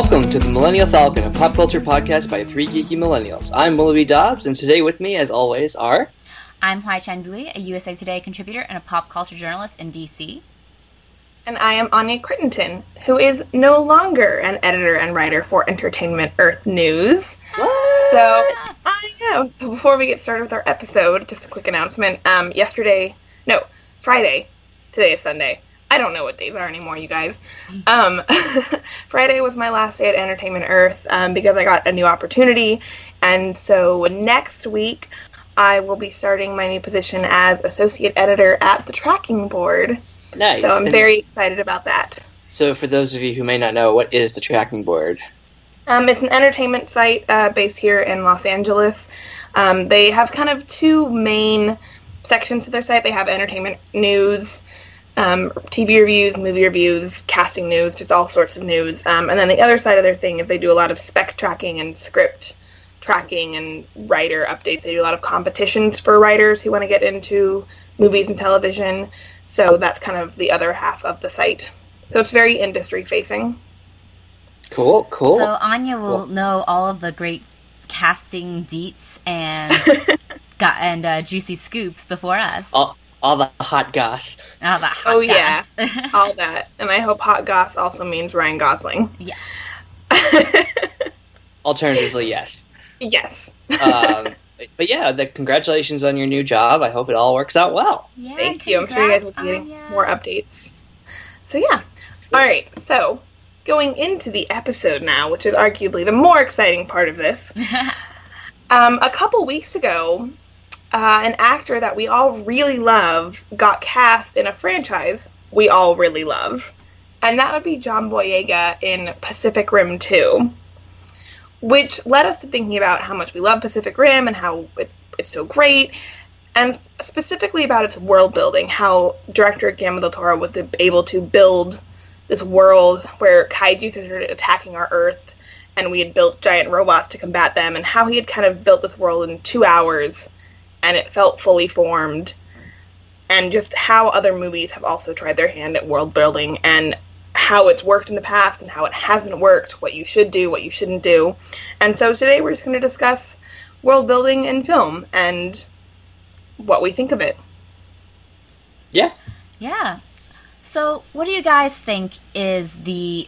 Welcome to the Millennial Falcon, a pop culture podcast by three geeky millennials. I'm Willoughby Dobbs, and today with me, as always, are. I'm Hui Chandui, a USA Today contributor and a pop culture journalist in DC. And I am Anya Crittenton, who is no longer an editor and writer for Entertainment Earth News. What? So I know. So before we get started with our episode, just a quick announcement. Um, yesterday, no, Friday. Today is Sunday. I don't know what days are anymore, you guys. Um, Friday was my last day at Entertainment Earth um, because I got a new opportunity, and so next week I will be starting my new position as associate editor at the Tracking Board. Nice. So I'm And very excited about that. So, for those of you who may not know, what is the tracking board? Um, it's an entertainment site uh, based here in Los Angeles. Um, they have kind of two main sections to their site. They have entertainment news, um, TV reviews, movie reviews, casting news, just all sorts of news. Um, and then the other side of their thing is they do a lot of spec tracking and script tracking and writer updates. They do a lot of competitions for writers who want to get into movies and television. So that's kind of the other half of the site. So it's very industry facing. Cool, cool. So Anya will Cool. know all of the great casting deets and got and uh, juicy scoops before us. all, all the hot goss. Oh, the hot Oh, yeah. all that. And I hope hot goss also means Ryan Gosling. Yeah. Alternatively, yes. yes. Um, but yeah, the congratulations on your new job. I hope it all works out well. yeah, Thank you. I'm sure you guys will congrats, be getting Anya. more updates. So yeah. All right. So going into the episode now, which is arguably the more exciting part of this. Um, a couple weeks ago, uh, an actor that we all really love got cast in a franchise we all really love, and that would be John Boyega in Pacific Rim 2, which led us to thinking about how much we love Pacific Rim and how it, it's so great, and specifically about its world building, how director Guillermo del Toro was able to build this world where kaiju started attacking our Earth and we had built giant robots to combat them, and how he had kind of built this world in two hours, and it felt fully formed, and just how other movies have also tried their hand at world building, and how it's worked in the past and how it hasn't worked, what you should do, what you shouldn't do. And so today we're just going to discuss world building in film and what we think of it. Yeah. Yeah. So, what do you guys think is the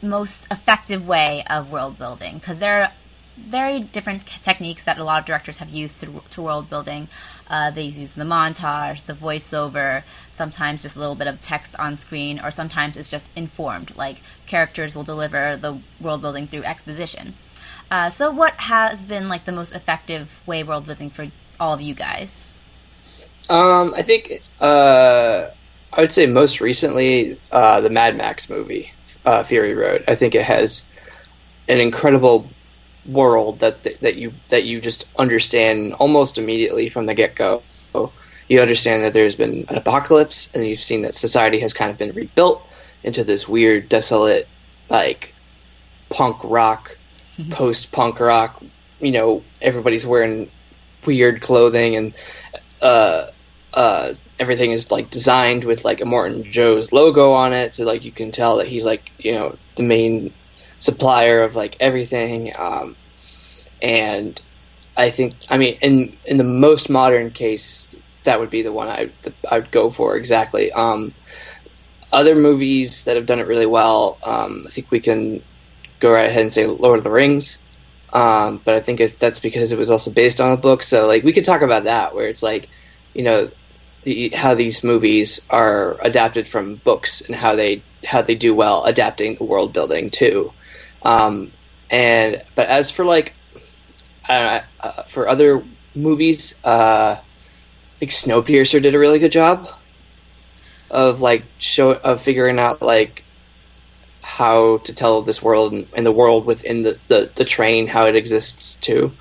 most effective way of world building? Because there are very different techniques that a lot of directors have used to, to world building. Uh, they use the montage, the voiceover, sometimes just a little bit of text on screen, or sometimes it's just informed, like characters will deliver the world building through exposition. Uh, so, what has been like the most effective way world building for all of you guys? Um, I think uh, I would say most recently uh, the Mad Max movie, uh, Fury Road. I think it has an incredible world that that you that you just understand almost immediately from the get go. You understand that there's been an apocalypse, and you've seen that society has kind of been rebuilt into this weird, desolate, like punk rock, post punk rock. You know, everybody's wearing weird clothing and uh, uh, everything is like designed with like a Immortan Joe's logo on it, so like you can tell that he's like you know the main supplier of like everything. Um, and I think I mean in in the most modern case, that would be the one I I would go for exactly. Um, other movies that have done it really well, um, I think we can go right ahead and say Lord of the Rings. Um, but I think it, that's because it was also based on a book. So like we could talk about that, where it's like, you know, the, how these movies are adapted from books and how they how they do well adapting the world building too. Um, and but as for like uh, uh, for other movies, uh, I think Snowpiercer did a really good job of like show of figuring out like how to tell this world and, and the world within the, the, the train how it exists too.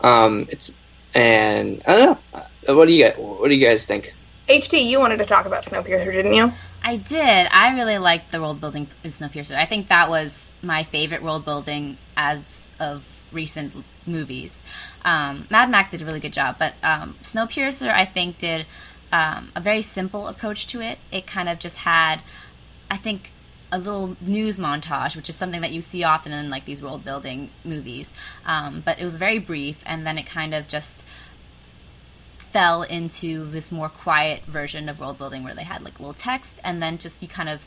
Um, it's and I don't know. Uh, What do you guys What do you guys think? HT, you wanted to talk about Snowpiercer, didn't you? I did. I really liked the world building in Snowpiercer. I think that was my favorite world building as of recent movies. Um, Mad Max did a really good job, but um, Snowpiercer, I think, did um, a very simple approach to it. It kind of just had, I think, a little news montage, which is something that you see often in like these world building movies. Um, but it was very brief, and then it kind of just fell into this more quiet version of world building where they had like little text, and then just you kind of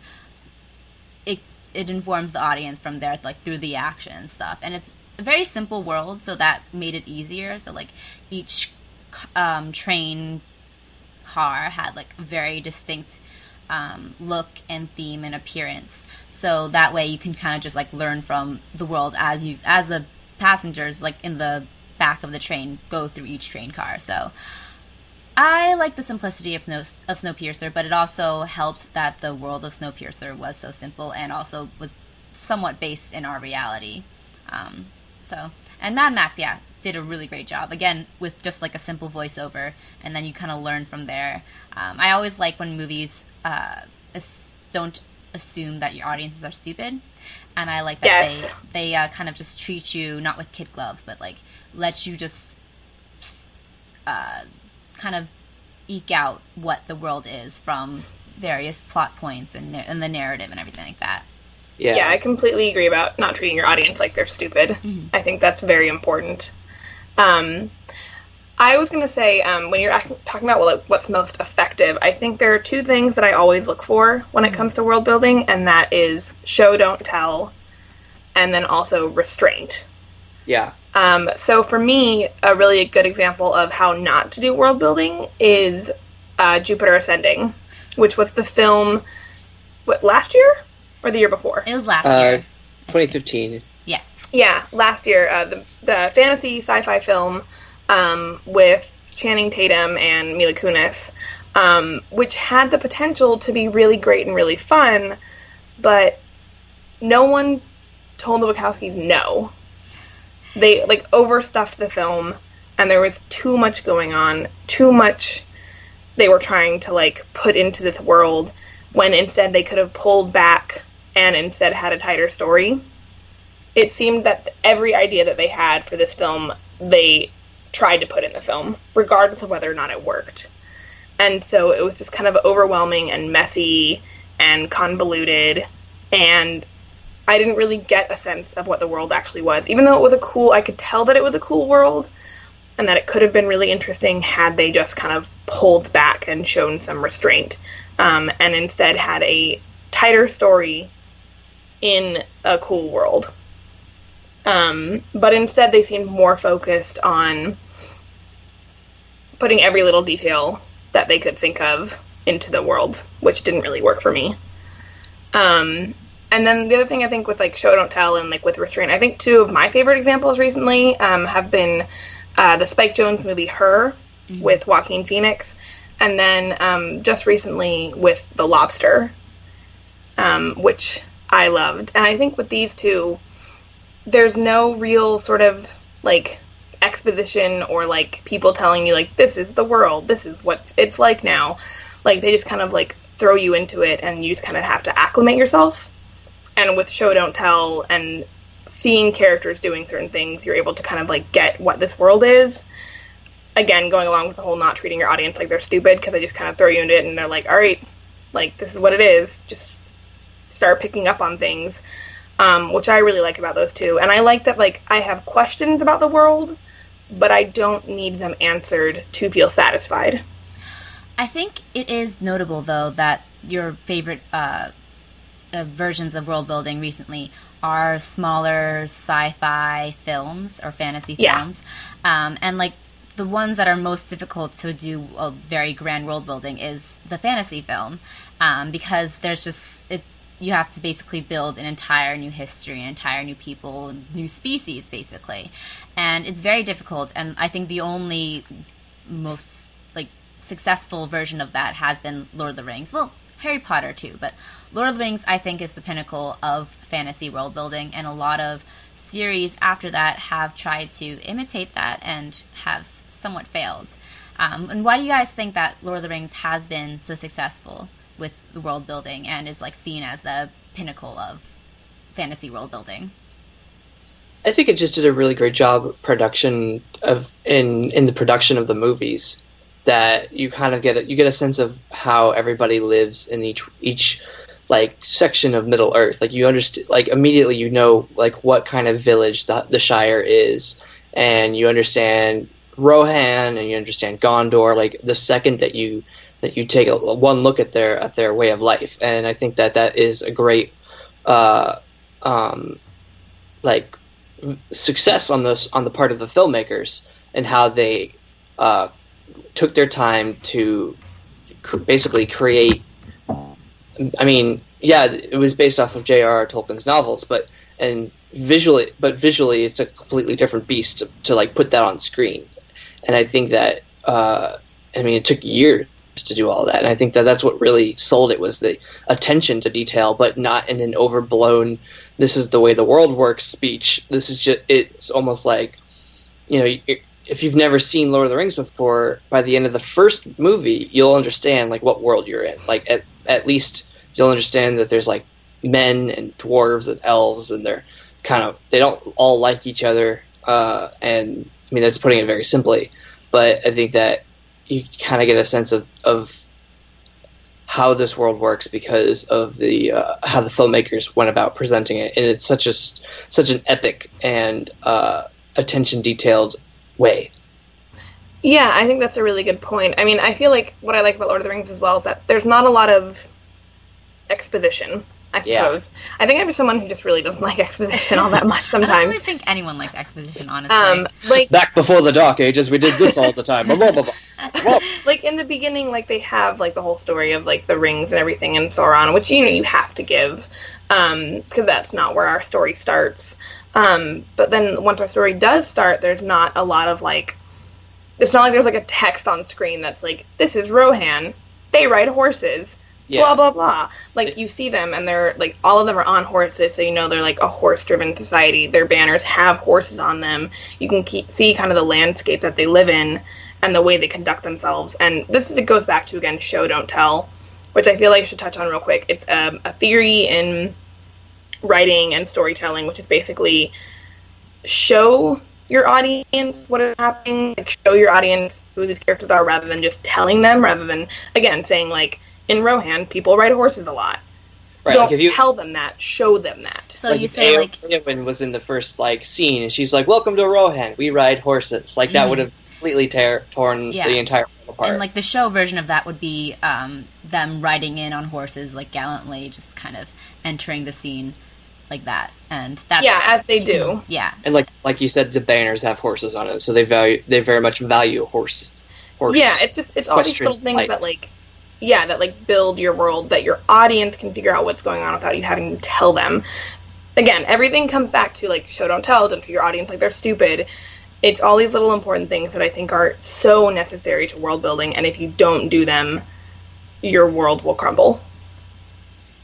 it it informs the audience from there, like through the action and stuff. And it's a very simple world, so that made it easier. So like each um, train car had like a very distinct um, look and theme and appearance. So that way you can kind of just like learn from the world as you as the passengers like in the back of the train go through each train car. So I like the simplicity of Snow of Snowpiercer, but it also helped that the world of Snowpiercer was so simple and also was somewhat based in our reality. Um, so and Mad Max, yeah, did a really great job. Again, with just like a simple voiceover, and then you kind of learn from there. Um, I always like when movies uh, don't assume that your audiences are stupid, and I like that yes. they they uh, kind of just treat you not with kid gloves, but like let you just uh, kind of eke out what the world is from various plot points and, and the narrative and everything like that. Yeah. yeah, I completely agree about not treating your audience like they're stupid. Mm-hmm. I think that's very important. Um, I was going to say, um, when you're talking about what, what's most effective, I think there are two things that I always look for when it mm-hmm. comes to world building, and that is show, don't tell, and then also restraint. Yeah. Um, so for me, a really good example of how not to do world building is uh, Jupiter Ascending, which was the film, what, last year? Or the year before? It was last uh, year. 2015. Yes. Yeah, last year. Uh, the, the fantasy sci fi film um, with Channing Tatum and Mila Kunis, um, which had the potential to be really great and really fun, but no one told the Wachowskis no. They like overstuffed the film, and there was too much going on, too much they were trying to like put into this world when instead they could have pulled back and instead had a tighter story. It seemed that every idea that they had for this film, they tried to put in the film, regardless of whether or not it worked. And so it was just kind of overwhelming and messy and convoluted. And I didn't really get a sense of what the world actually was. Even though it was a cool, I could tell that it was a cool world and that it could have been really interesting had they just kind of pulled back and shown some restraint um, and instead had a tighter story in a cool world. Um, but instead, they seemed more focused on putting every little detail that they could think of into the world, which didn't really work for me. Um, and then the other thing I think with like show don't tell and like with restraint, I think two of my favorite examples recently um, have been uh, the Spike Jonze movie Her mm-hmm. with Joaquin Phoenix, and then um, just recently with The Lobster, um, which I loved. And I think with these two, there's no real sort of like exposition or like people telling you like this is the world, this is what it's like now. Like they just kind of like throw you into it and you just kind of have to acclimate yourself. And with show don't tell and seeing characters doing certain things, you're able to kind of like get what this world is. Again, going along with the whole not treating your audience like they're stupid because they just kind of throw you into it and they're like, all right, like this is what it is. Just start picking up on things um, which I really like about those two. And I like that like I have questions about the world, but I don't need them answered to feel satisfied. I think it is notable though that your favorite uh, uh, versions of world building recently are smaller sci-fi films or fantasy films, yeah. um, and like the ones that are most difficult to do a very grand world building is the fantasy film um, because there's just it you have to basically build an entire new history, an entire new people, new species, basically. And it's very difficult. And I think the only most like successful version of that has been Lord of the Rings. Well, Harry Potter too, but Lord of the Rings I think is the pinnacle of fantasy world building, and a lot of series after that have tried to imitate that and have somewhat failed. Um, and why do you guys think that Lord of the Rings has been so successful? with the world building and is like seen as the pinnacle of fantasy world building. I think it just did a really great job production of in in the production of the movies that you kind of get a, you get a sense of how everybody lives in each each like section of Middle Earth. Like you understand, like immediately you know like what kind of village the, the Shire is, and you understand Rohan and you understand Gondor. Like the second that you that you take a, one look at their at their way of life, and I think that that is a great, uh, um, like success on this on the part of the filmmakers and how they uh, took their time to basically create. I mean, yeah, it was based off of J.R.R. Tolkien's novels, but and visually, but visually, it's a completely different beast to, to like put that on screen. And I think that, uh, I mean, it took years to do all that, and I think that that's what really sold it was the attention to detail, but not in an overblown. This is the way the world works speech. This is just it's almost like, you know, if you've never seen Lord of the Rings before, by the end of the first movie, you'll understand like what world you're in. Like at at least you'll understand that there's like men and dwarves and elves, and they're kind of they don't all like each other. Uh, and I mean that's putting it very simply, but I think that you kind of get a sense of of how this world works because of the uh, how the filmmakers went about presenting it, and it's such a such an epic and uh, attention detailed way. Yeah, I think that's a really good point. I mean, I feel like what I like about Lord of the Rings as well is that there's not a lot of exposition. I suppose. Yeah. I think I'm someone who just really doesn't like exposition all that much sometimes. I don't really think anyone likes exposition, honestly. Um, like back before the Dark Ages, we did this all the time. blah, blah, blah, blah. like in the beginning, like they have like the whole story of like the rings and everything and Sauron, which you know you have to give because um, that's not where our story starts. Um, but then once our story does start, there's not a lot of like, it's not like there's like a text on screen that's like, this is Rohan. They ride horses. Yeah. Blah blah blah. Like you see them, and they're like all of them are on horses, so you know they're like a horse-driven society. Their banners have horses on them. You can keep, see kind of the landscape that they live in and the way they conduct themselves. And this is it goes back to again show don't tell, which I feel like I should touch on real quick. It's um, a theory in writing and storytelling, which is basically show your audience what is happening, like show your audience who these characters are rather than just telling them, rather than again saying like in Rohan, people ride horses a lot. Right, Don't like you, tell them that, show them that. So like you say like Eowyn was in the first like scene and she's like, Welcome to Rohan, we ride horses. Like that mm-hmm. would have completely tear, torn yeah. the entire apart. And like the show version of that would be um, them riding in on horses like gallantly, just kind of entering the scene like that, and that's yeah, as they do. Yeah, and like like you said, the banners have horses on them, so they value they very much value horse. horse yeah, it's just it's all these little things life. that like yeah that like build your world that your audience can figure out what's going on without you having to tell them. Again, everything comes back to like show don't tell. Don't to your audience like they're stupid. It's all these little important things that I think are so necessary to world building, and if you don't do them, your world will crumble.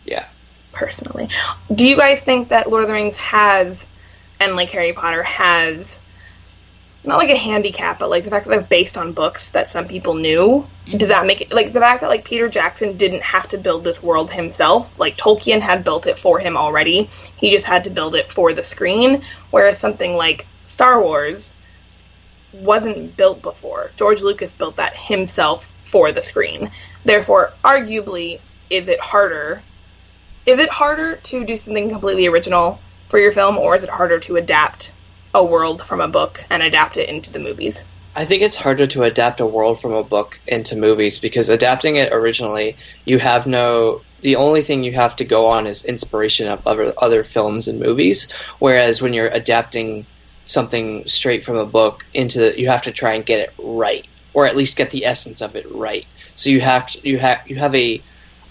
Yeah personally. Do you guys think that Lord of the Rings has, and like Harry Potter has, not like a handicap, but like the fact that they're based on books that some people knew? Does that make it like the fact that like Peter Jackson didn't have to build this world himself? Like Tolkien had built it for him already. He just had to build it for the screen. Whereas something like Star Wars wasn't built before. George Lucas built that himself for the screen. Therefore, arguably, is it harder is it harder to do something completely original for your film, or is it harder to adapt a world from a book and adapt it into the movies? I think it's harder to adapt a world from a book into movies because adapting it originally, you have no. The only thing you have to go on is inspiration of other other films and movies. Whereas when you're adapting something straight from a book into the, you have to try and get it right, or at least get the essence of it right. So you have to, you have you have a,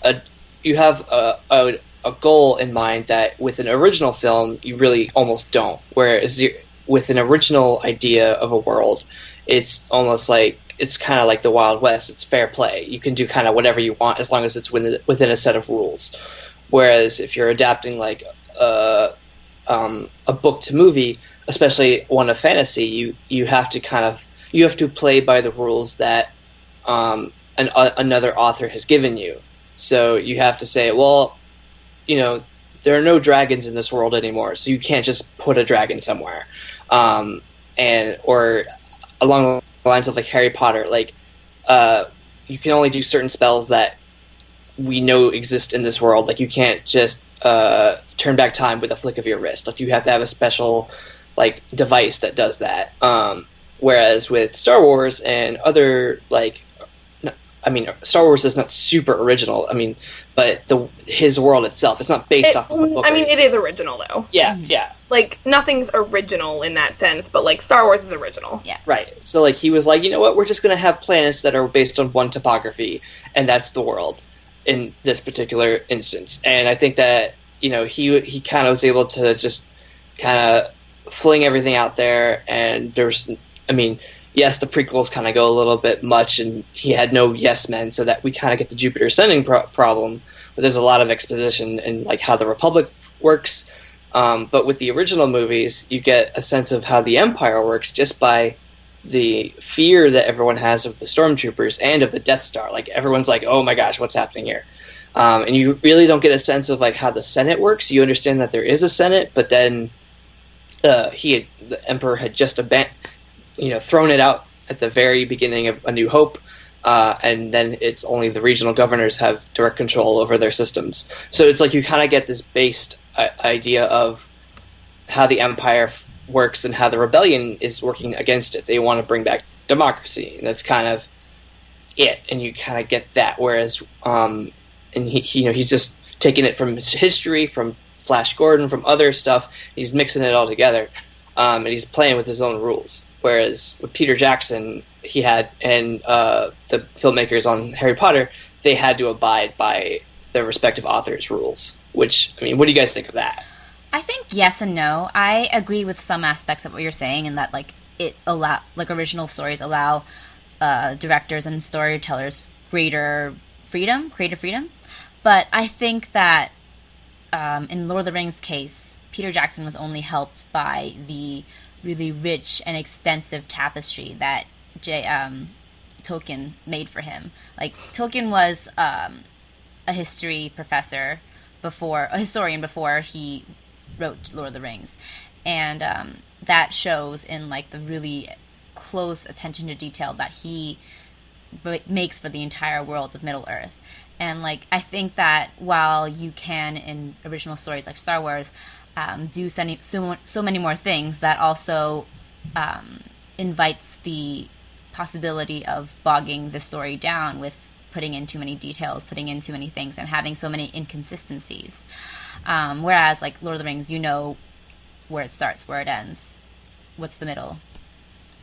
a you have a, a, a goal in mind that with an original film you really almost don't. Whereas with an original idea of a world, it's almost like it's kind of like the Wild West. It's fair play. You can do kind of whatever you want as long as it's within within a set of rules. Whereas if you're adapting like a um, a book to movie, especially one of fantasy, you you have to kind of you have to play by the rules that um, an, another author has given you. So you have to say, well, you know, there are no dragons in this world anymore, so you can't just put a dragon somewhere. Um, and or along the lines of like Harry Potter, like uh, you can only do certain spells that we know exist in this world. Like you can't just uh, turn back time with a flick of your wrist. Like you have to have a special like device that does that. Um, whereas with Star Wars and other like I mean, Star Wars is not super original. I mean, but the his world itself, it's not based It- off of a book. I or mean, it is original though. yeah, Mhm. yeah, Like nothing's original in that sense, but like Star Wars is original. Yeah. Right. So like he was like, you know what, we're just gonna have planets that are based on one topography, and that's the world in this particular instance. And I think that you know he he kind of was able to just kind of fling everything out there, and there's, I mean. Yes, the prequels kind of go a little bit much, and he had no yes men, so that we kind of get the Jupiter ascending pro- problem. But there's a lot of exposition and like how the Republic works, Um, but with the original movies, you get a sense of how the Empire works just by the fear that everyone has of the stormtroopers and of the Death Star. Like everyone's like, "Oh my gosh, what's happening here?" Um, and you really don't get a sense of like how the Senate works. You understand that there is a Senate, but then uh, he had, the Emperor had just aban- you know, thrown it out at the very beginning of A New Hope. Uh, and then it's only the regional governors have direct control over their systems. So it's like you kind of get this based uh, idea of how the empire f- works and how the rebellion is working against it. They want to bring back democracy, and that's kind of it. And you kind of get that. Whereas, um, and he, he, you know, he's just taking it from his history, from Flash Gordon, from other stuff. He's mixing it all together, um, and he's playing with his own rules. Whereas with Peter Jackson, he had and uh, the filmmakers on Harry Potter, they had to abide by their respective authors' rules. Which I mean, what do you guys think of that? I think yes and no. I agree with some aspects of what you're saying, in that like it allow like original stories allow uh, directors and storytellers greater freedom, creative freedom. But I think that um, in Lord of the Rings case, Peter Jackson was only helped by the really rich and extensive tapestry that J. Um, Tolkien made for him. Like Tolkien was um, a history professor before, a historian before he wrote Lord of the Rings, and um, that shows in like the really close attention to detail that he b- makes for the entire world of Middle Earth. And like I think that while you can in original stories like Star Wars um, do so, many- so so many more things, that also um, invites the possibility of bogging the story down with putting in too many details, putting in too many things, and having so many inconsistencies. Um, whereas, like Lord of the Rings, you know where it starts, where it ends. What's the middle?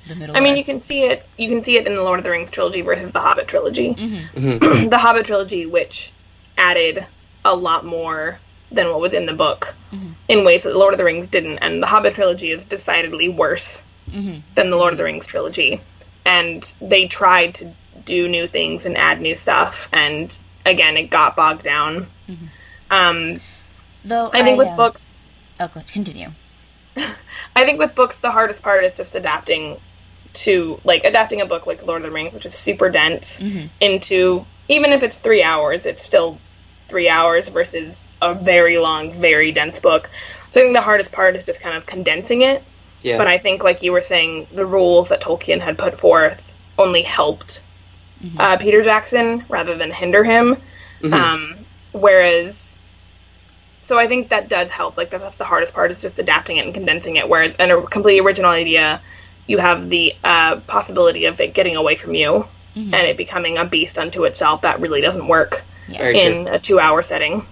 The middle. I mean, you can see it. You can see it in the Lord of the Rings trilogy versus the Hobbit trilogy. hmm the Hobbit trilogy, which added a lot more than what was in the book Mhm. in ways that the Lord of the Rings didn't, and the Hobbit trilogy is decidedly worse hmm than the Lord of the Rings trilogy. And they tried to do new things and add new stuff, and again, it got bogged down. Mhm. Um, Though I think with uh, books, Oh, go continue. I think with books, the hardest part is just adapting to like adapting a book like Lord of the Rings, which is super dense, hmm into even if it's three hours, it's still three hours versus a very long, very dense book. So I think the hardest part is just kind of condensing it. Yeah, But I think, like you were saying, the rules that Tolkien had put forth only helped Mhm. uh, Peter Jackson rather than hinder him. Mhm. Um, whereas, so I think that does help. Like that's the hardest part is just adapting it and condensing it. Whereas in a completely original idea, you have the uh, possibility of it getting away from you Mhm. and it becoming a beast unto itself. That really doesn't work Yeah. Very true. in a two-hour setting.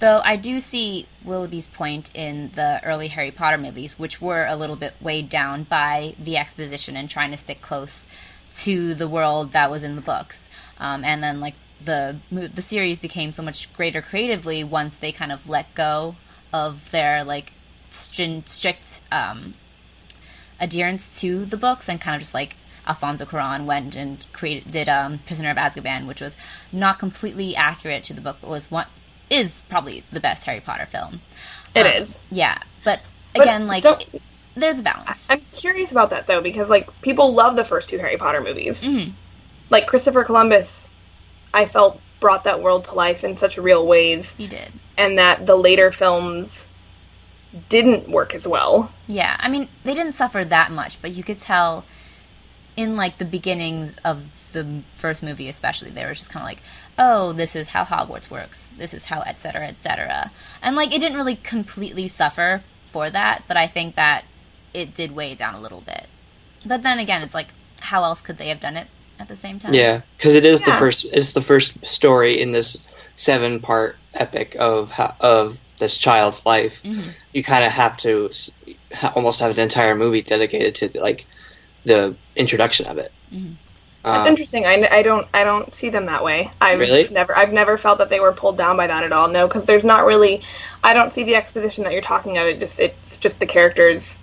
Though I do see Willoughby's point in the early Harry Potter movies, which were a little bit weighed down by the exposition and trying to stick close to the world that was in the books. Um, and then, like the the series became so much greater creatively once they kind of let go of their like strict um, adherence to the books and kind of just like Alfonso Cuarón went and created did um, Prisoner of Azkaban, which was not completely accurate to the book, but was one is probably the best Harry Potter film. It Um, is. yeah, but But again, like it- there's a balance. I'm curious about that though because like people love the first two Harry Potter movies. Mhm. Like Christopher Columbus, I felt brought that world to life in such real ways, You did, and that the later films didn't work as well. yeah. I mean, they didn't suffer that much, but you could tell in like the beginnings of the first movie, especially, they were just kind of like, "Oh, this is how Hogwarts works. This is how, etc., etc." And like, it didn't really completely suffer for that, but I think that it did weigh down a little bit. But then again, it's like, how else could they have done it at the same time? Yeah, because it is the first. It's the first story in this seven-part epic of of this child's life. Mhm. You kind of have to almost have an entire movie dedicated to like the introduction of it. Mhm. That's Um, interesting. I, I don't I don't see them that way. I've Really? never I've never felt that they were pulled down by that at all. No, because there's not really. I don't see the exposition that you're talking of. It just it's just the characters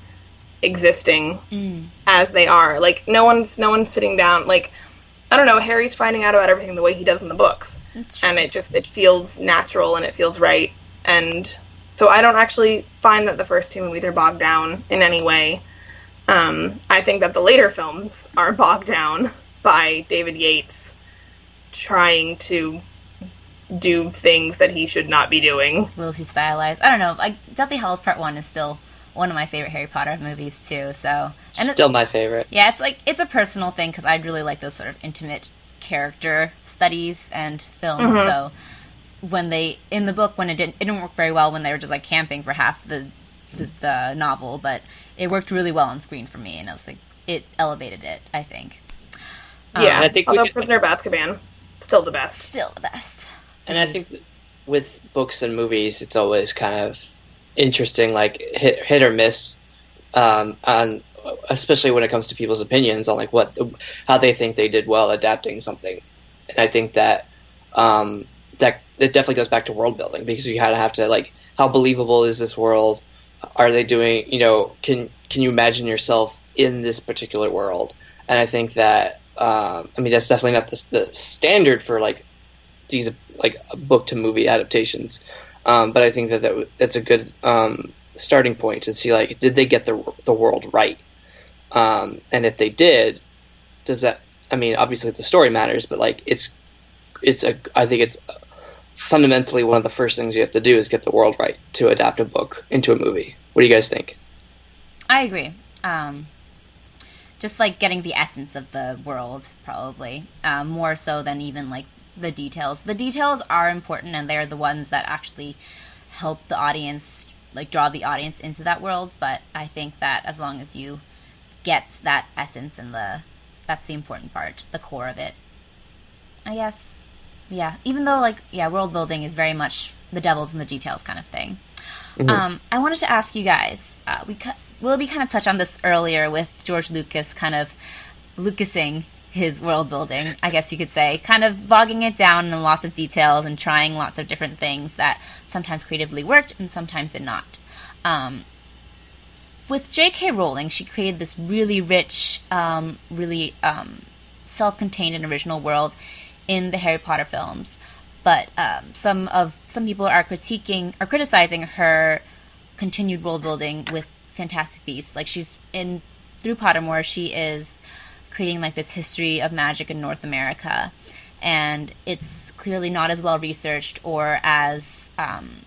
existing Mm. as they are. Like no one's no one's sitting down. Like I don't know. Harry's finding out about everything the way he does in the books, That's true. and it just it feels natural and it feels right. And so I don't actually find that the first two movies are bogged down in any way. Um, I think that the later films are bogged down by David Yates trying to do things that he should not be doing. a little too stylized. I don't know. Like Deathly Hallows Part One is still one of my favorite Harry Potter movies too. So and it's, still my favorite. yeah, it's like it's a personal thing because I really like those sort of intimate character studies and films. Mhm. So when they in the book when it didn't it didn't work very well when they were just like camping for half the the, the novel, but it worked really well on screen for me, and I was like it elevated it. I think. Um, yeah, I think although could- Prisoner of Azkaban, still the best. still the best. And I think that with books and movies, it's always kind of interesting, like hit, hit or miss, um, on especially when it comes to people's opinions on like what how they think they did well adapting something. And I think that um, that it definitely goes back to world building because you kind of have to like how believable is this world? Are they doing? You know, can can you imagine yourself in this particular world? And I think that um, I mean that's definitely not the, the standard for like these like book to movie adaptations. Um, but I think that, that that's a good um, starting point to see like did they get the the world right, um, and if they did, does that? I mean, obviously the story matters, but like it's it's a I think it's fundamentally one of the first things you have to do is get the world right to adapt a book into a movie. What do you guys think? I agree. Um, just like getting the essence of the world, probably um, more so than even like the details. The details are important, and they're the ones that actually help the audience, like draw the audience into that world. But I think that as long as you get that essence and the that's the important part, the core of it. I guess. Yeah. Even though like yeah, world building is very much the devil's in the details kind of thing. Mhm. Um, I wanted to ask you guys. Uh, we cu- Willoughby kind of touched on this earlier with George Lucas kind of Lucasing his world building, I guess you could say, kind of bogging it down in lots of details and trying lots of different things that sometimes creatively worked and sometimes did not. Um, with J.K. Rowling, she created this really rich, um, really um, self-contained and original world in the Harry Potter films. But um, some of some people are critiquing or criticizing her continued world building with Fantastic Beasts. Like she's in through Pottermore, she is creating like this history of magic in North America, and it's clearly not as well researched or as um,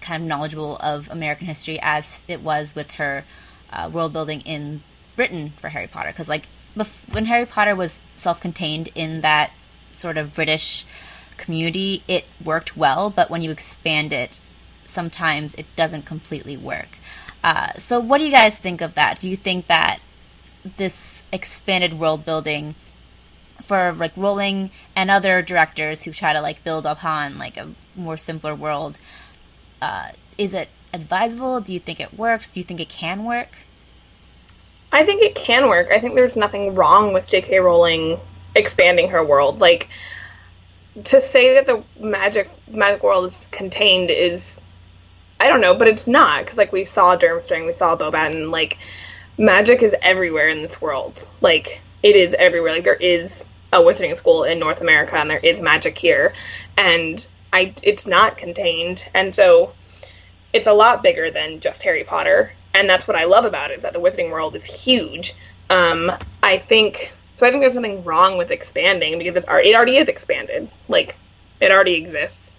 kind of knowledgeable of American history as it was with her uh, world building in Britain for Harry Potter. Because like bef- when Harry Potter was self-contained in that sort of British community, it worked well, but when you expand it, sometimes it doesn't completely work. Uh, so, what do you guys think of that? Do you think that this expanded world building for like Rowling and other directors who try to like build upon like a more simpler world, uh, is it advisable? Do you think it works? Do you think it can work? I think it can work. I think there's nothing wrong with J.K. Rowling expanding her world. Like to say that the magic magic world is contained is I don't know, but it's not because like we saw Durmstrang, we saw Beauxbaton, like magic is everywhere in this world. Like it is everywhere. Like there is a wizarding school in North America and there is magic here and I it's not contained. And so it's a lot bigger than just Harry Potter, and that's what I love about it. Is that the Wizarding world is huge. Um, I think so. I think there's nothing wrong with expanding because it already, it already is expanded. Like it already exists.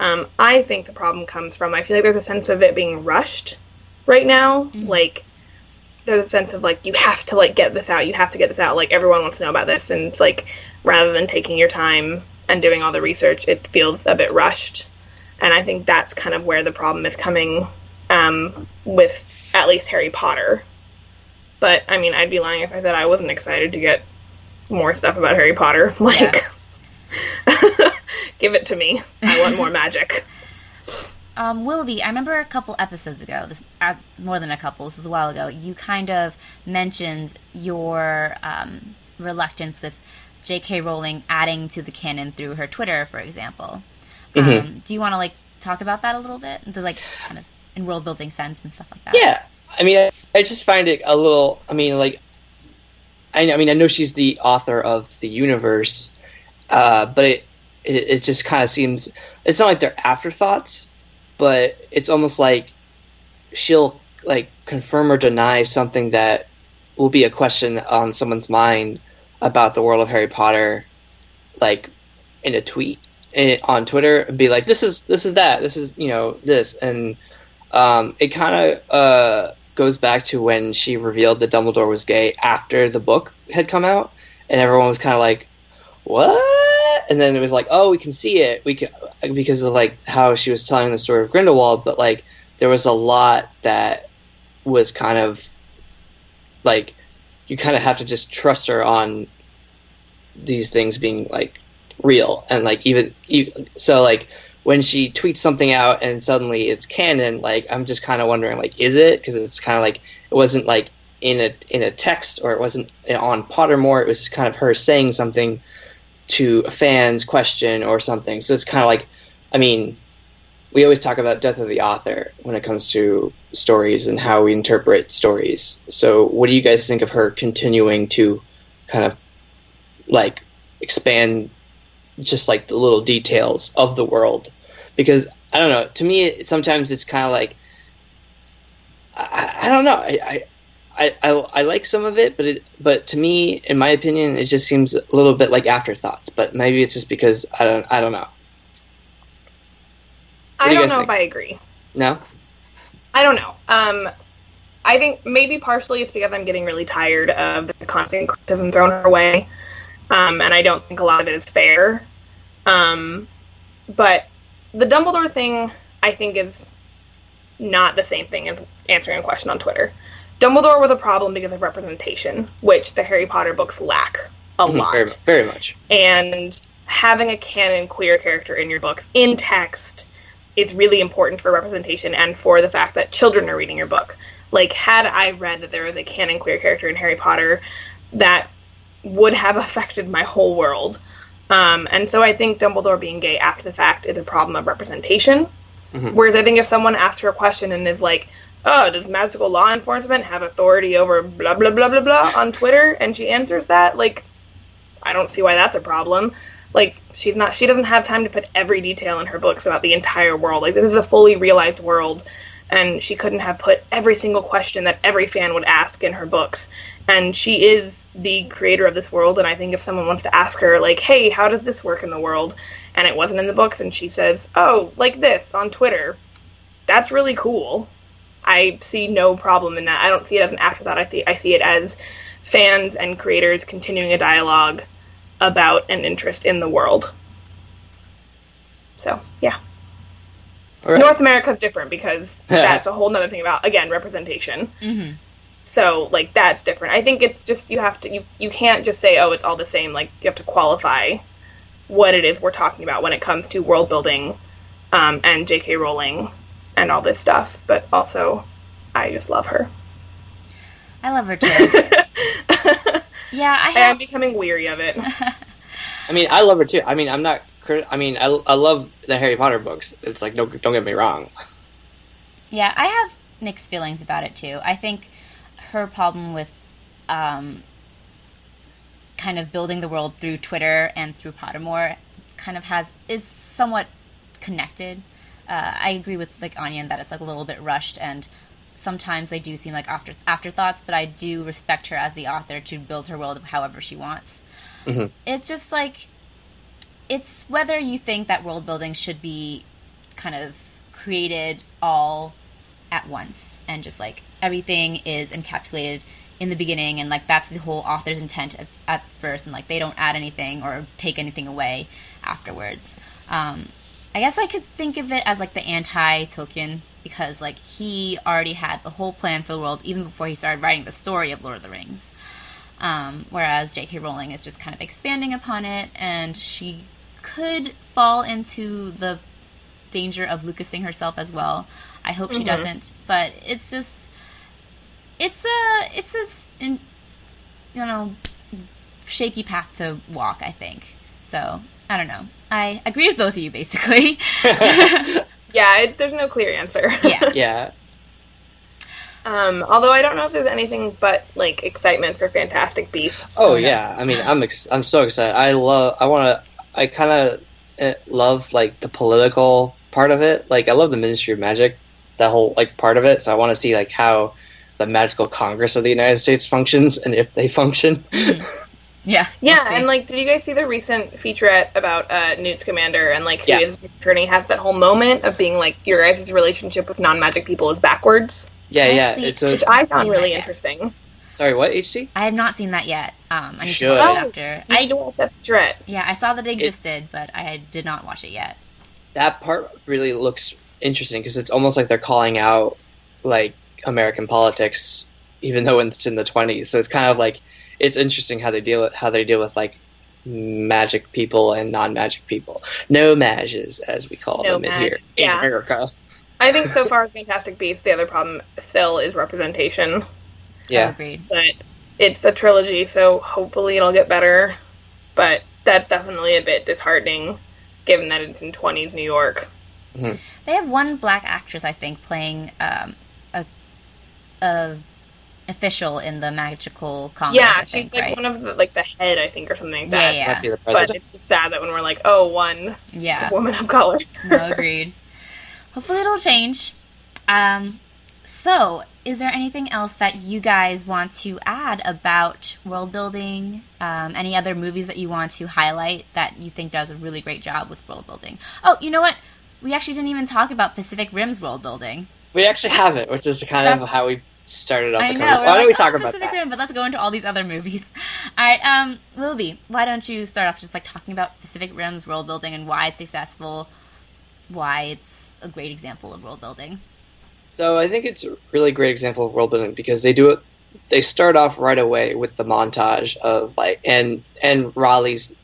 Um, I think the problem comes from I feel like there's a sense of it being rushed right now. Mhm. Like there's a sense of like you have to like get this out, you have to get this out. Like everyone wants to know about this, and it's like rather than taking your time and doing all the research, it feels a bit rushed. And I think that's kind of where the problem is coming um, with at least Harry Potter. But I mean, I'd be lying if I said I wasn't excited to get more stuff about Harry Potter. Like, yeah. Give it to me. I want more magic. Um, Willoughby, I remember a couple episodes ago, this uh, more than a couple, this is a while ago, you kind of mentioned your um, reluctance with J.K. Rowling adding to the canon through her Twitter, for example. Mm-hmm. Um, do you want to like talk about that a little bit, the like kind of in world building sense and stuff like that? Yeah, I mean, I, I just find it a little. I mean, like, I, I mean, I know she's the author of the universe, uh, but it, it, it just kind of seems it's not like they're afterthoughts, but it's almost like she'll like confirm or deny something that will be a question on someone's mind about the world of Harry Potter, like in a tweet in, on Twitter, and be like, "This is this is that. This is you know this," and um, it kind of uh, goes back to when she revealed that Dumbledore was gay after the book had come out, and everyone was kind of like, "What?" And then it was like, "Oh, we can see it. We can because of like how she was telling the story of Grindelwald, but like there was a lot that was kind of like you kind of have to just trust her on these things being like real and like even, even so like when she tweets something out and suddenly it's canon like i'm just kind of wondering like is it because it's kind of like it wasn't like in a in a text or it wasn't on pottermore it was kind of her saying something to a fan's question or something so it's kind of like i mean we always talk about death of the author when it comes to stories and how we interpret stories. So, what do you guys think of her continuing to kind of like expand just like the little details of the world? Because I don't know. To me, sometimes it's kind of like I, I, don't know. I, I, I I like some of it, but it but to me, in my opinion, it just seems a little bit like afterthoughts. But maybe it's just because I don't I don't know. I don't know think? if I agree. No. I don't know. Um, I think maybe partially it's because I'm getting really tired of the constant criticism thrown her way, um, and I don't think a lot of it is fair. Um, but the Dumbledore thing, I think, is not the same thing as answering a question on Twitter. Dumbledore was a problem because of representation, which the Harry Potter books lack a mm-hmm, lot. Very, very much. And having a canon queer character in your books in text is really important for representation and for the fact that children are reading your book. Like, had I read that there was a canon queer character in Harry Potter, that would have affected my whole world. Um, and so I think Dumbledore being gay after the fact is a problem of representation. Mm-hmm. Whereas I think if someone asks her a question and is like, oh, does magical law enforcement have authority over blah, blah, blah, blah, blah on Twitter? And she answers that, like, I don't see why that's a problem. Like she's not she doesn't have time to put every detail in her books about the entire world. Like this is a fully realized world and she couldn't have put every single question that every fan would ask in her books. And she is the creator of this world and i think if someone wants to ask her like hey how does this work in the world? and it wasn't in the books and she says oh like this on twitter. That's really cool i see no problem in that i don't see it as an afterthought i, th- I see it as fans and creators continuing a dialogue about an interest in the world. So, yeah. Right. North America is different because that's a whole nother thing about again representation. Mm-hmm. So like that's different. I think it's just you have to you you can't just say oh it's all the same. Like you have to qualify what it is we're talking about when it comes to world building um, and J.K. Rowling and all this stuff. But also, I just love her. I love her too. Yeah, I have... am becoming weary of it. I mean, I love her too. I mean, I'm not. I mean, I, I love the Harry Potter books. It's like don't don't get me wrong. Yeah, I have mixed feelings about it too. I think her problem with um, kind of building the world through Twitter and through Pottermore kind of has is somewhat connected. Uh, I agree with like Anya that it's like a little bit rushed and sometimes they do seem like after afterthoughts, but I do respect her as the author to build her world however she wants. Mm-hmm. It's just like it's whether you think that world building should be kind of created all at once and just like everything is encapsulated in the beginning and like that's the whole author's intent at, at first and like they don't add anything or take anything away afterwards um, i guess i could think of it as like the anti-tolkien because like he already had the whole plan for the world even before he started writing the story of lord of the rings. Um, whereas j.k rowling is just kind of expanding upon it and she could fall into the danger of lucasing herself as well. I hope she Mhm. doesn't but it's just it's a it's a in, you know shaky path to walk i think. So i don't know i agree with both of you basically Yeah, it, there's no clear answer. yeah yeah. um, although I don't know if there's anything but like excitement for Fantastic Beasts. Oh yeah. yeah. I mean, I'm ex- I'm so excited. I love. I want to. I kind of uh, love like the political part of it. Like I love the Ministry of Magic, that whole like part of it. So I want to see like how the Magical Congress of the United States functions and if they function. Mhm. yeah Yeah, we'll and like, did you guys see the recent featurette about uh, Newt Scamander and like who Yeah. is attorney has that whole moment of being like your guys' relationship with non-magic people is backwards, yeah, I yeah. It's a which I found really interesting. sorry. What HT? i have not seen that yet um i need Should. to watch it Oh, after I i need to watch that featurette. yeah i saw that it existed but i did not watch it yet That part really looks interesting because it's almost like they're calling out like American politics, even though it's in the 20s. So it's kind of like it's interesting how they deal with how they deal with like magic people and non-magic people. No-Majs, as we call No them in here mages, in yeah. America. I think so far Fantastic Beasts, the other problem still is representation, Yeah, agreed but it's a trilogy, so hopefully it'll get better. But that's definitely a bit disheartening, given that it's in 20s New York. They have one black actress, I think, playing um, a, a official in the magical Congress. yeah, I she's think, like right? one of the like the head, I think, or something like Yeah, that. yeah. might be the But it's sad that when we're like, oh, one yeah. woman of color. no, agreed. Hopefully, it'll change. Um, so, is there anything else that you guys want to add about world building? Um, any other movies that you want to highlight that you think does a really great job with world building? Oh, you know what? We actually didn't even talk about Pacific Rim's world building. We actually have it, which is kind of how we started off I the know. Why don't we talk oh, about Pacific that? Rim, but let's go into all these other movies. All right, um, Willoughby, why don't you start off just like talking about Pacific Rim's world building and why it's successful, why it's a great example of world building. So I think it's a really great example of world building because they do it. They start off right away with the montage of like and and Raleigh's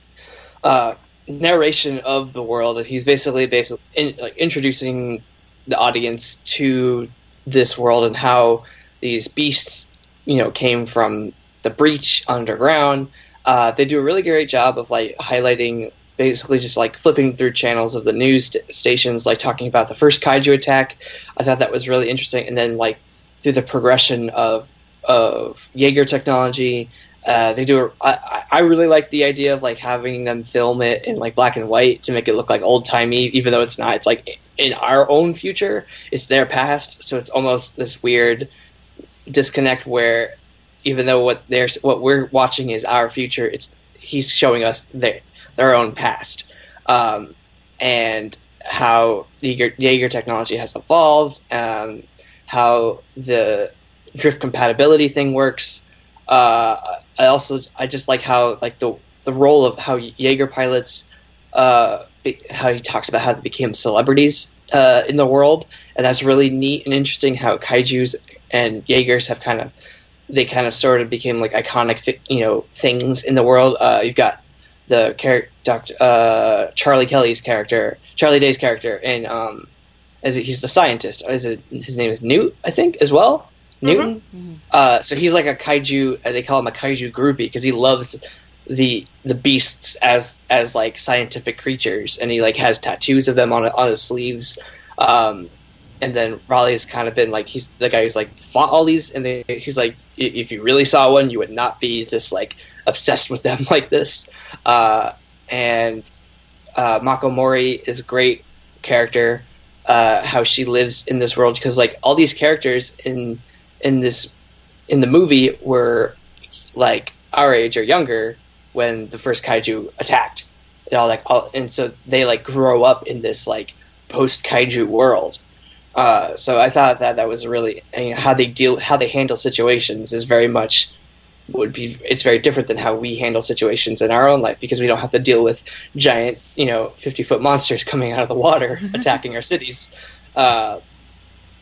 uh, narration of the world, and he's basically basically in, like introducing the audience to this world and how these beasts, you know, came from the breach underground. Uh, they do a really great job of like highlighting basically just like flipping through channels of the news st- stations, like talking about the first kaiju attack. I thought that was really interesting, and then like through the progression of of Jaeger technology. Uh, they do. A, I, I- really like the idea of like having them film it in like black and white to make it look like old timey, even though it's not. It's like in our own future. It's their past, so it's almost this weird disconnect where even though what they're what we're watching is our future, it's he's showing us their their own past, um, and how Jaeger, Jaeger technology has evolved, um, how the drift compatibility thing works. Uh, I also I just like how like the the role of how Jaeger pilots, uh, how he talks about how they became celebrities uh, in the world, and that's really neat and interesting. How kaiju's and Jaegers have kind of they kind of sort of became like iconic you know things in the world. Uh, you've got the character. Uh, Charlie Kelly's character, Charlie Day's character, and um, as he's the scientist. Is it his name is Newt? I think as well. Newton. Mhm. Uh, so he's like a kaiju. uh, They call him a kaiju groupie because he loves the the beasts as as like scientific creatures, and he like has tattoos of them on on his sleeves. Um, and then Raleigh has kind of been like he's the guy who's like fought all these, and he's like, if you really saw one, you would not be this like obsessed with them like this. Uh, and uh, Mako Mori is a great character. Uh, how she lives in this world because like all these characters in in this in the movie were like our age or younger when the first kaiju attacked and all like all, and so they like grow up in this like post kaiju world Uh, so I thought that that was really you know, how they deal, how they handle situations is very much would be. It's very different than how we handle situations in our own life because we don't have to deal with giant, you know, fifty foot monsters coming out of the water attacking our cities. Uh,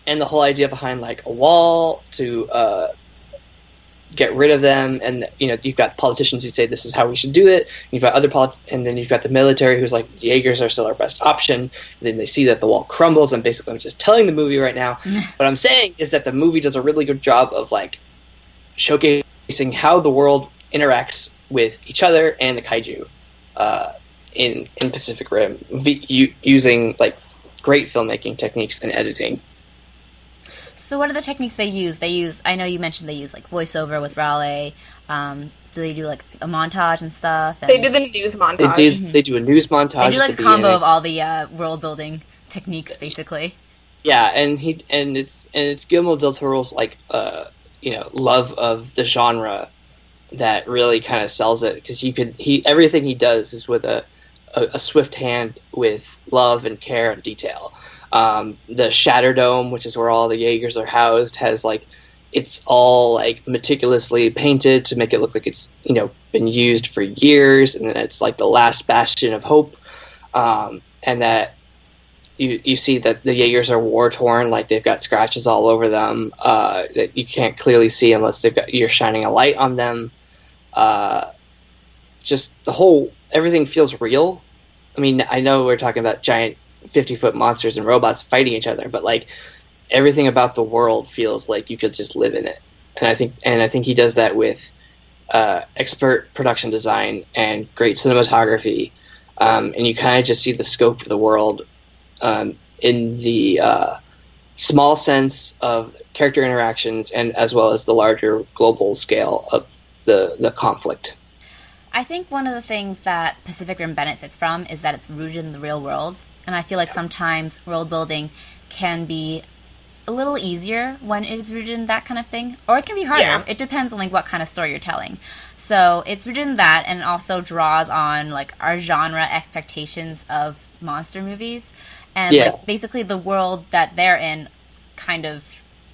and the whole idea behind like a wall to uh, get rid of them and you know you've got politicians who say this is how we should do it you've got other polit- and then you've got the military who's like the Jaegers are still our best option and then they see that the wall crumbles and basically I'm just telling the movie right now. What I'm saying is that the movie does a really good job of like showcasing how the world interacts with each other and the kaiju uh, in in Pacific Rim v- using like great filmmaking techniques and editing So, what are the techniques they use? They use. I know you mentioned they use like voiceover with Raleigh. Um, do they do like a montage and stuff? And They do the news montage. they montage. do they do a news montage They do at like a combo beginning. of all the uh, world building techniques, basically. Yeah, and he and it's and it's Guillermo del Toro's like uh you know love of the genre that really kind of sells it because you could he everything he does is with a, a a swift hand with love and care and detail. Um, the Shatter Dome, which is where all the Jaegers are housed, has like it's all like meticulously painted to make it look like it's you know been used for years, and it's like the last bastion of hope, um, and that you you see that the Jaegers are war torn, like they've got scratches all over them uh, that you can't clearly see unless they've got you're shining a light on them. Uh, just the whole everything feels real. I mean, I know we're talking about giant fifty foot monsters and robots fighting each other, but like everything about the world feels like you could just live in it. And I think and I think he does that with uh, expert production design and great cinematography. Um, and you kind of just see the scope of the world um, in the uh, small sense of character interactions and as well as the larger global scale of the, the conflict. I think one of the things that Pacific Rim benefits from is that it's rooted in the real world, and I feel like sometimes world building can be a little easier when it is rooted in that kind of thing, or it can be harder. Yeah. It depends on like what kind of story you're telling. So it's rooted in that, and also draws on like our genre expectations of monster movies, and Yeah. like basically the world that they're in, kind of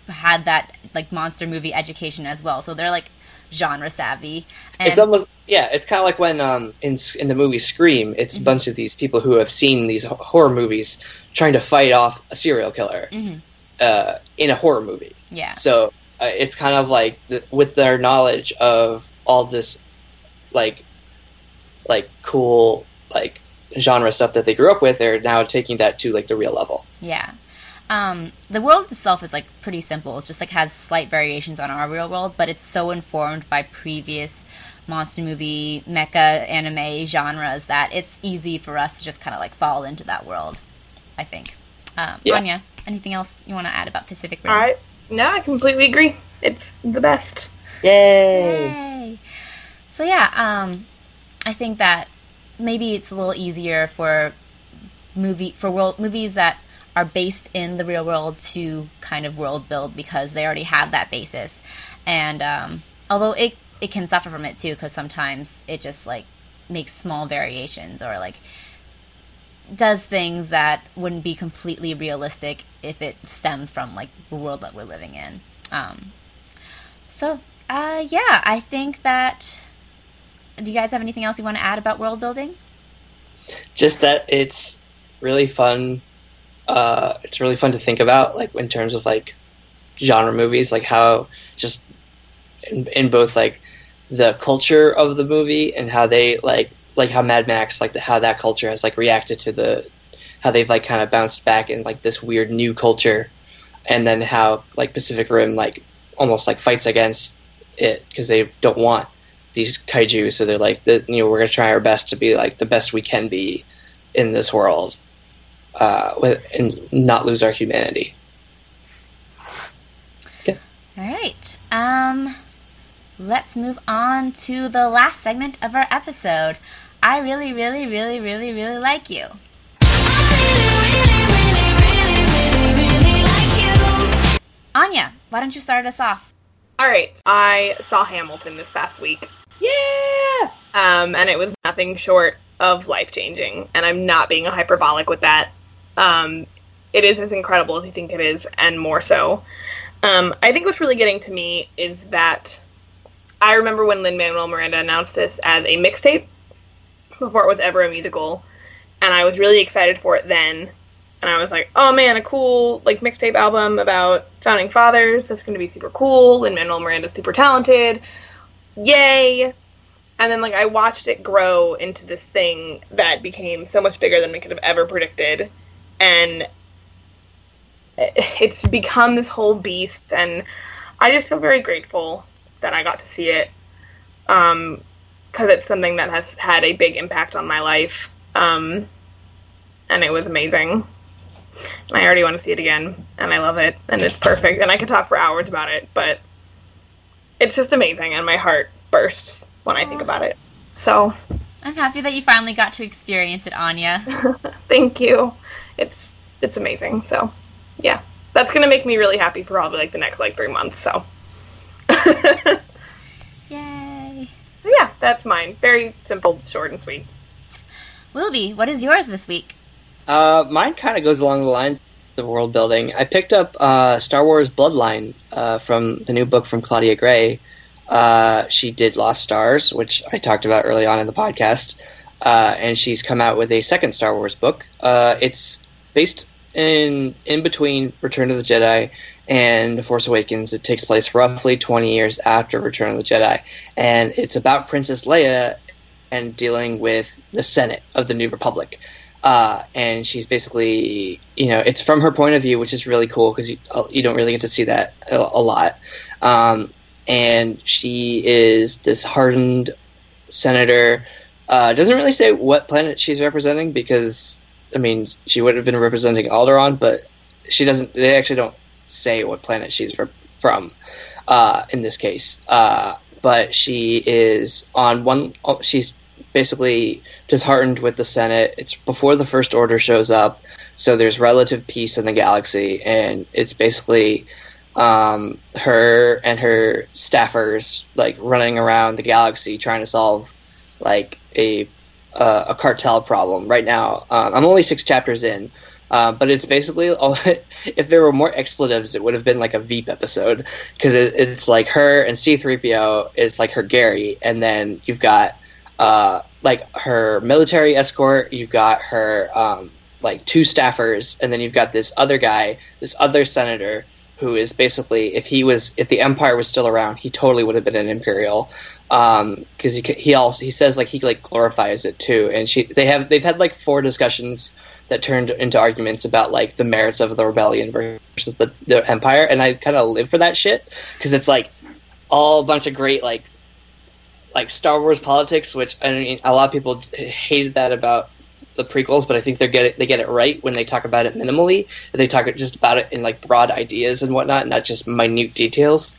had that like monster movie education as well. So they're like genre savvy. And it's almost yeah. It's kind of like when um, in in the movie Scream, it's Mm-hmm. a bunch of these people who have seen these horror movies trying to fight off a serial killer Mhm. uh, in a horror movie. yeah. So uh, it's kind of like the, with their knowledge of all this, like, like cool like genre stuff that they grew up with, they're now taking that to like the real level. Yeah. Um, the world itself is like pretty simple. It's just like has slight variations on our real world, but it's so informed by previous monster movie, mecha, anime genres that it's easy for us to just kind of like fall into that world. I think. Um, Yeah. Anya, anything else you want to add about Pacific Rim? I no, I completely agree. It's the best. Yay! Yay! So yeah, um, I think that maybe it's a little easier for movie for world movies that are based in the real world to kind of world build because they already have that basis. And um, although it it can suffer from it too because sometimes it just like makes small variations or like does things that wouldn't be completely realistic if it stems from like the world that we're living in. Um, so, uh, yeah, I think that. Do you guys have anything else you want to add about world building? Just that it's really fun. Uh, it's really fun to think about, like in terms of like genre movies, like how just in, in both like the culture of the movie and how they like like how Mad Max like the, how that culture has like reacted to the how they've like kind of bounced back in like this weird new culture, and then how like Pacific Rim like almost like fights against it because they don't want these kaiju, so they're like the you know we're gonna try our best to be like the best we can be in this world, uh, with, and not lose our humanity. Yeah. All right. Um, let's move on to the last segment of our episode. I really, really, really, really, really like you. Anya, why don't you start us off? All right, I saw Hamilton this past week. Yeah. um, and it was nothing short of life changing. And I'm not being hyperbolic with that. Um, it is as incredible as you think it is, and more so. Um, I think what's really getting to me is that I remember when Lin Manuel Miranda announced this as a mixtape before it was ever a musical, and I was really excited for it then. And I was like, "Oh man, a cool like mixtape album about founding fathers. That's going to be super cool. Lin Manuel Miranda's super talented. Yay!" And then like I watched it grow into this thing that became so much bigger than we could have ever predicted, and it's become this whole beast. And I just feel very grateful that I got to see it, because um, it's something that has had a big impact on my life. Um, and it was amazing. And I already want to see it again, and I love it, and it's perfect. And I could talk for hours about it, but it's just amazing, and my heart bursts when I think about it. So I'm happy that you finally got to experience it, Anya. Thank you. It's it's amazing. So yeah, that's gonna make me really happy for probably like the next like three months. So. Yay! So yeah, that's mine. Very simple, short, and sweet. Willoughby, what is yours this week? Uh, mine kind of goes along the lines of world building. I picked up uh, Star Wars Bloodline uh, from the new book from Claudia Gray. Uh, she did Lost Stars, which I talked about early on in the podcast, uh, and she's come out with a second Star Wars book. Uh, it's based in in between Return of the Jedi and The Force Awakens. It takes place roughly 20 years after Return of the Jedi, and it's about Princess Leia and dealing with the Senate of the New Republic. Uh, and she's basically, you know, it's from her point of view, which is really cool because you, you don't really get to see that a, a lot. Um, and she is this hardened senator. Uh, doesn't really say what planet she's representing because, I mean, she would have been representing Alderaan, but she doesn't. They actually don't say what planet she's from uh, in this case. Uh, but she is on one. Oh, she's basically disheartened with the Senate. It's before the First Order shows up, so there's relative peace in the galaxy, and it's basically um, her and her staffers like running around the galaxy trying to solve like a uh, a cartel problem. Right now, um, I'm only six chapters in, uh, but it's basically all. if there were more expletives, it would have been like a Veep episode because it, it's like her and C-3PO is like her Gary, and then you've got uh, like her military escort, you've got her um, like two staffers, and then you've got this other guy, this other senator who is basically if he was if the empire was still around he totally would have been an imperial because um, he he also he says like he like glorifies it too and she they have they've had like four discussions that turned into arguments about like the merits of the rebellion versus the, the empire and i kind of live for that shit because it's like all a bunch of great like like star wars politics which i mean a lot of people hated that about the prequels, but I think they get it they get it right when they talk about it minimally. They talk just about it in like broad ideas and whatnot, not just minute details.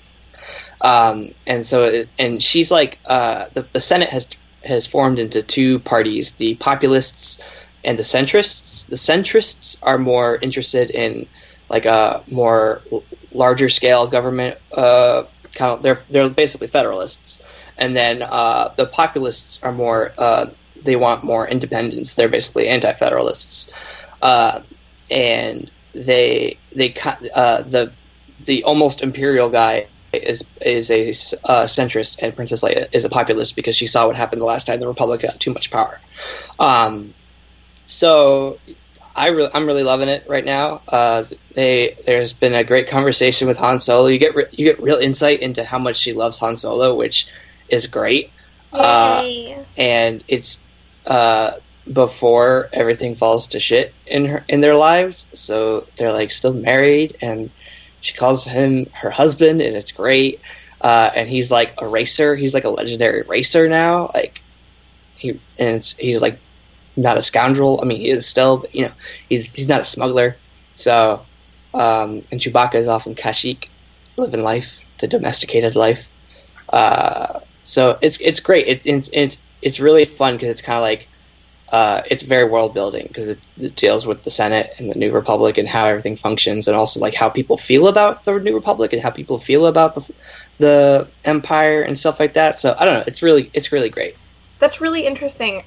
Um, and so, it, and she's like uh, the the Senate has has formed into two parties: the populists and the centrists. The centrists are more interested in like a more larger scale government. Uh, kind of, they're they're basically federalists, and then uh, the populists are more uh, they want more independence. They're basically anti-federalists, uh, and they they uh, the the almost imperial guy is is a uh, centrist, and Princess Leia is a populist because she saw what happened the last time the Republic got too much power. Um, so I re- I'm really loving it right now. Uh, they there's been a great conversation with Han Solo. You get re- you get real insight into how much she loves Han Solo, which is great. Uh, and it's uh, before everything falls to shit in her in their lives. So they're like still married, and she calls him her husband, and it's great. Uh, and he's like a racer. He's like a legendary racer now. Like he and he's like not a scoundrel. I mean, he is still, but you know, he's he's not a smuggler. So, um, and Chewbacca is off in Kashyyyk, living life, the domesticated life. Uh, so it's it's great. It's it's it's it's really fun because it's kind of like uh, it's very world building because it, it, deals with the Senate and the New Republic and how everything functions, and also like how people feel about the New Republic and how people feel about the the Empire and stuff like that. So I don't know. It's really it's really great. That's really interesting.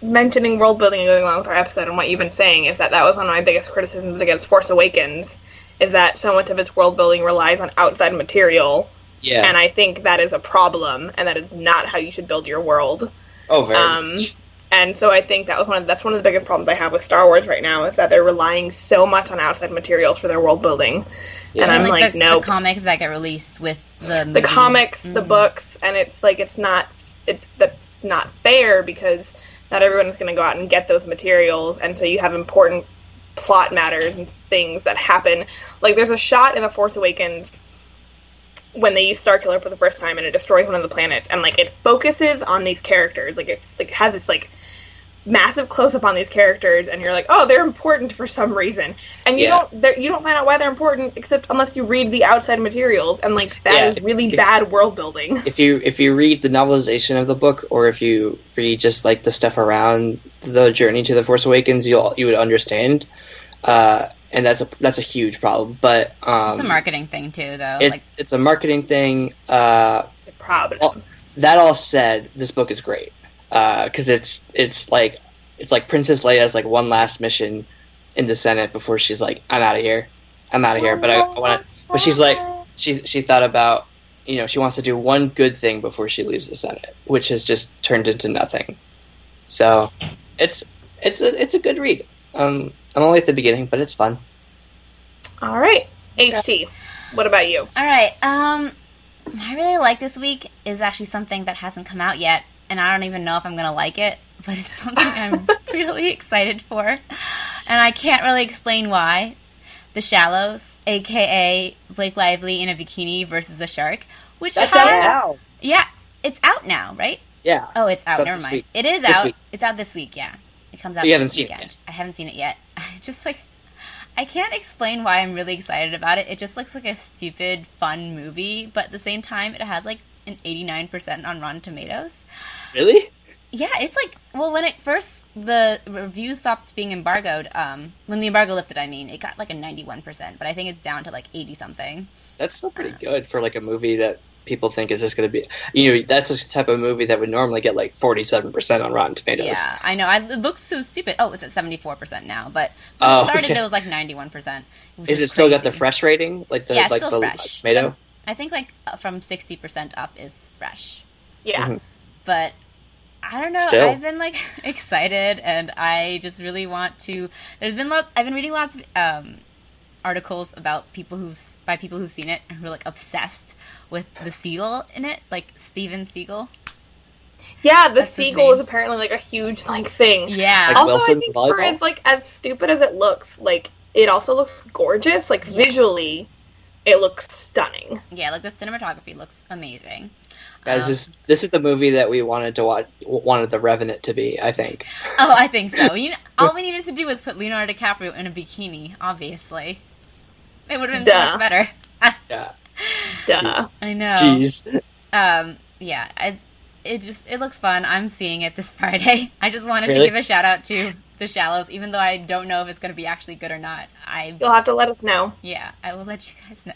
mentioning world building and going along with our episode and what you've been saying is that that was one of my biggest criticisms against Force Awakens, is that so much of its world building relies on outside material, Yeah. and I think that is a problem, and that is not how you should build your world. oh, very Um, much. And so I think that was one of that's one of the biggest problems I have with Star Wars right now is that they're relying so much on outside materials for their world building. Yeah. And I'm And, like, the, nope. the comics that get released with the the movie. comics, the Mhm. books, and it's like it's not it's that's not fair because not everyone is going to go out and get those materials, and so you have important plot matters and things that happen. Like there's a shot in The Force Awakens when they use Starkiller for the first time and it destroys one of the planets, and like it focuses on these characters, like it's like has this like massive close up on these characters, and you're like, oh, they're important for some reason, and you Yeah. don't you don't find out why they're important except unless you read the outside materials, and like that Yeah, is if- really if- bad world building. if you if you read the novelization of the book or if you read just like the stuff around the journey to the Force Awakens, you'll you would understand. Uh, and that's a that's a huge problem. But um, It's a marketing thing too, though. It's like, it's a marketing thing. Uh, Problem. Well, that all said, this book is great because it's it's like it's like Princess Leia's like one last mission in the Senate before she's like, I'm out of here, I'm out of here. But I, I want to. But she's like, she she thought about, you know, she wants to do one good thing before she leaves the Senate, which has just turned into nothing. So, it's it's a it's a good read. Um, I'm only at the beginning, but it's fun. All right, HT. What about you? all right. Um, I really like this week is actually something that hasn't come out yet, and I don't even know if I'm gonna like it, but it's something I'm really excited for, and I can't really explain why. The Shallows, aka Blake Lively in a bikini versus a shark, which That's has, out now. Yeah, it's out now, right? Yeah. Oh, it's out. out Never mind. week. It is This out. week. It's out this week. Yeah, it comes out. You this haven't seen it weekend. yet. I haven't seen it yet. I just like, I can't explain why I'm really excited about it. It just looks like a stupid, fun movie, but at the same time, it has like an 89% on Rotten Tomatoes. Really? Yeah, it's like well, when it first the reviews stopped being embargoed, um, when the embargo lifted, I mean, it got like a 91%, but I think it's down to like 80 something. That's still pretty good for like a movie that people think is just going to be. You know, that's a type of movie that would normally get like forty-seven percent on Rotten Tomatoes. Yeah, I know. I, it looks so stupid. Oh, it's at seventy four percent now, but when Oh, it started, okay. it was like ninety one percent. Is it still got the fresh rating, like the Yeah, like still the fresh. tomato? I think like uh, from sixty percent up is fresh, Yeah. Mhm. but I don't know. Still. I've been like excited, and I just really want to. There's been lot. I've been reading lots of um, articles about people who's by people who've seen it and who are like obsessed with the seagull in it, like Steven Seagal. Yeah, the That's his seagull name. is apparently like a huge like thing. Yeah. Like also, Wilson I think for volleyball? as like as stupid as it looks, like it also looks gorgeous. Like Yeah. visually, it looks stunning. yeah, like the cinematography looks amazing. Guys, Um, this this is the movie that we wanted to watch, wanted the Revenant to be. I think. Oh, I think so. You know, all we needed to do was put Leonardo DiCaprio in a bikini. Obviously, it would have been so much better. Yeah. Duh. I know. Jeez. Um, yeah, I, it just it looks fun. I'm seeing it this Friday. I just wanted Really? to give a shout out to The Shallows, even though I don't know if it's going to be actually good or not. I You'll have to let us know. yeah, I will let you guys know.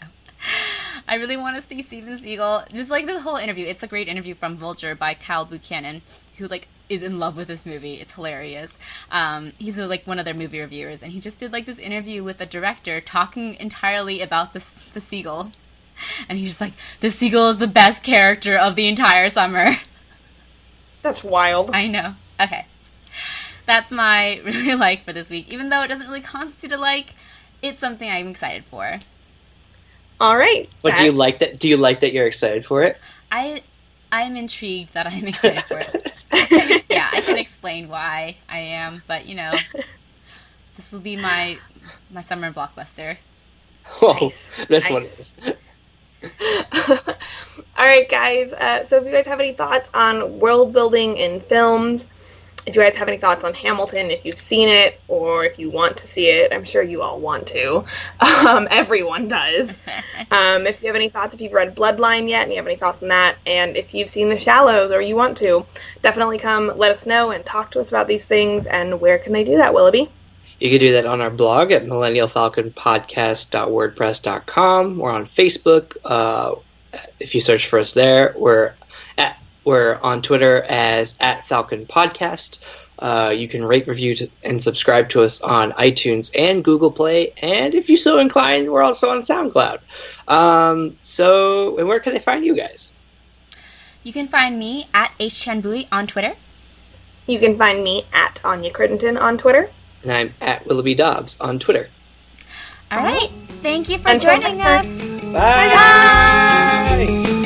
I really want to see Steven Seagal. Just like the whole interview. It's a great interview from Vulture by Kyle Buchanan, who like is in love with this movie. It's hilarious. Um, he's like one of their movie reviewers, and he just did like this interview with the director talking entirely about the the seagull. And he's just like, the seagull is the best character of the entire summer. That's wild. I know. Okay. That's my really like for this week. Even though it doesn't really constitute a like, it's something I'm excited for. All right. But do you like that? Do you like that you're excited for it? I I'm intrigued that I'm excited for it. yeah, I can explain why I am, but you know, this will be my my summer blockbuster. Whoa, Nice. that's what it Nice. is. All right, guys. Uh, so, if you guys have any thoughts on world building in films, if you guys have any thoughts on Hamilton, if you've seen it or if you want to see it, I'm sure you all want to. Um, everyone does. Um, if you have any thoughts, if you've read Bloodline yet and you have any thoughts on that, and if you've seen The Shallows or you want to, definitely come let us know and talk to us about these things. And where can they do that, Willoughby? You can do that on our blog at millennialfalconpodcast.wordpress.com. We're on Facebook. Uh, if you search for us there, we're at We're on Twitter as at Falcon Podcast. Uh, you can rate, review, to, and subscribe to us on iTunes and Google Play. And if you're so inclined, we're also on SoundCloud. Um, so, and where can they find you guys? You can find me at HChanBui on Twitter. You can find me at Anya Crittenden on Twitter. And I'm at Willoughby Dobbs on Twitter. All right. Thank you for Until joining us. Bye. Bye.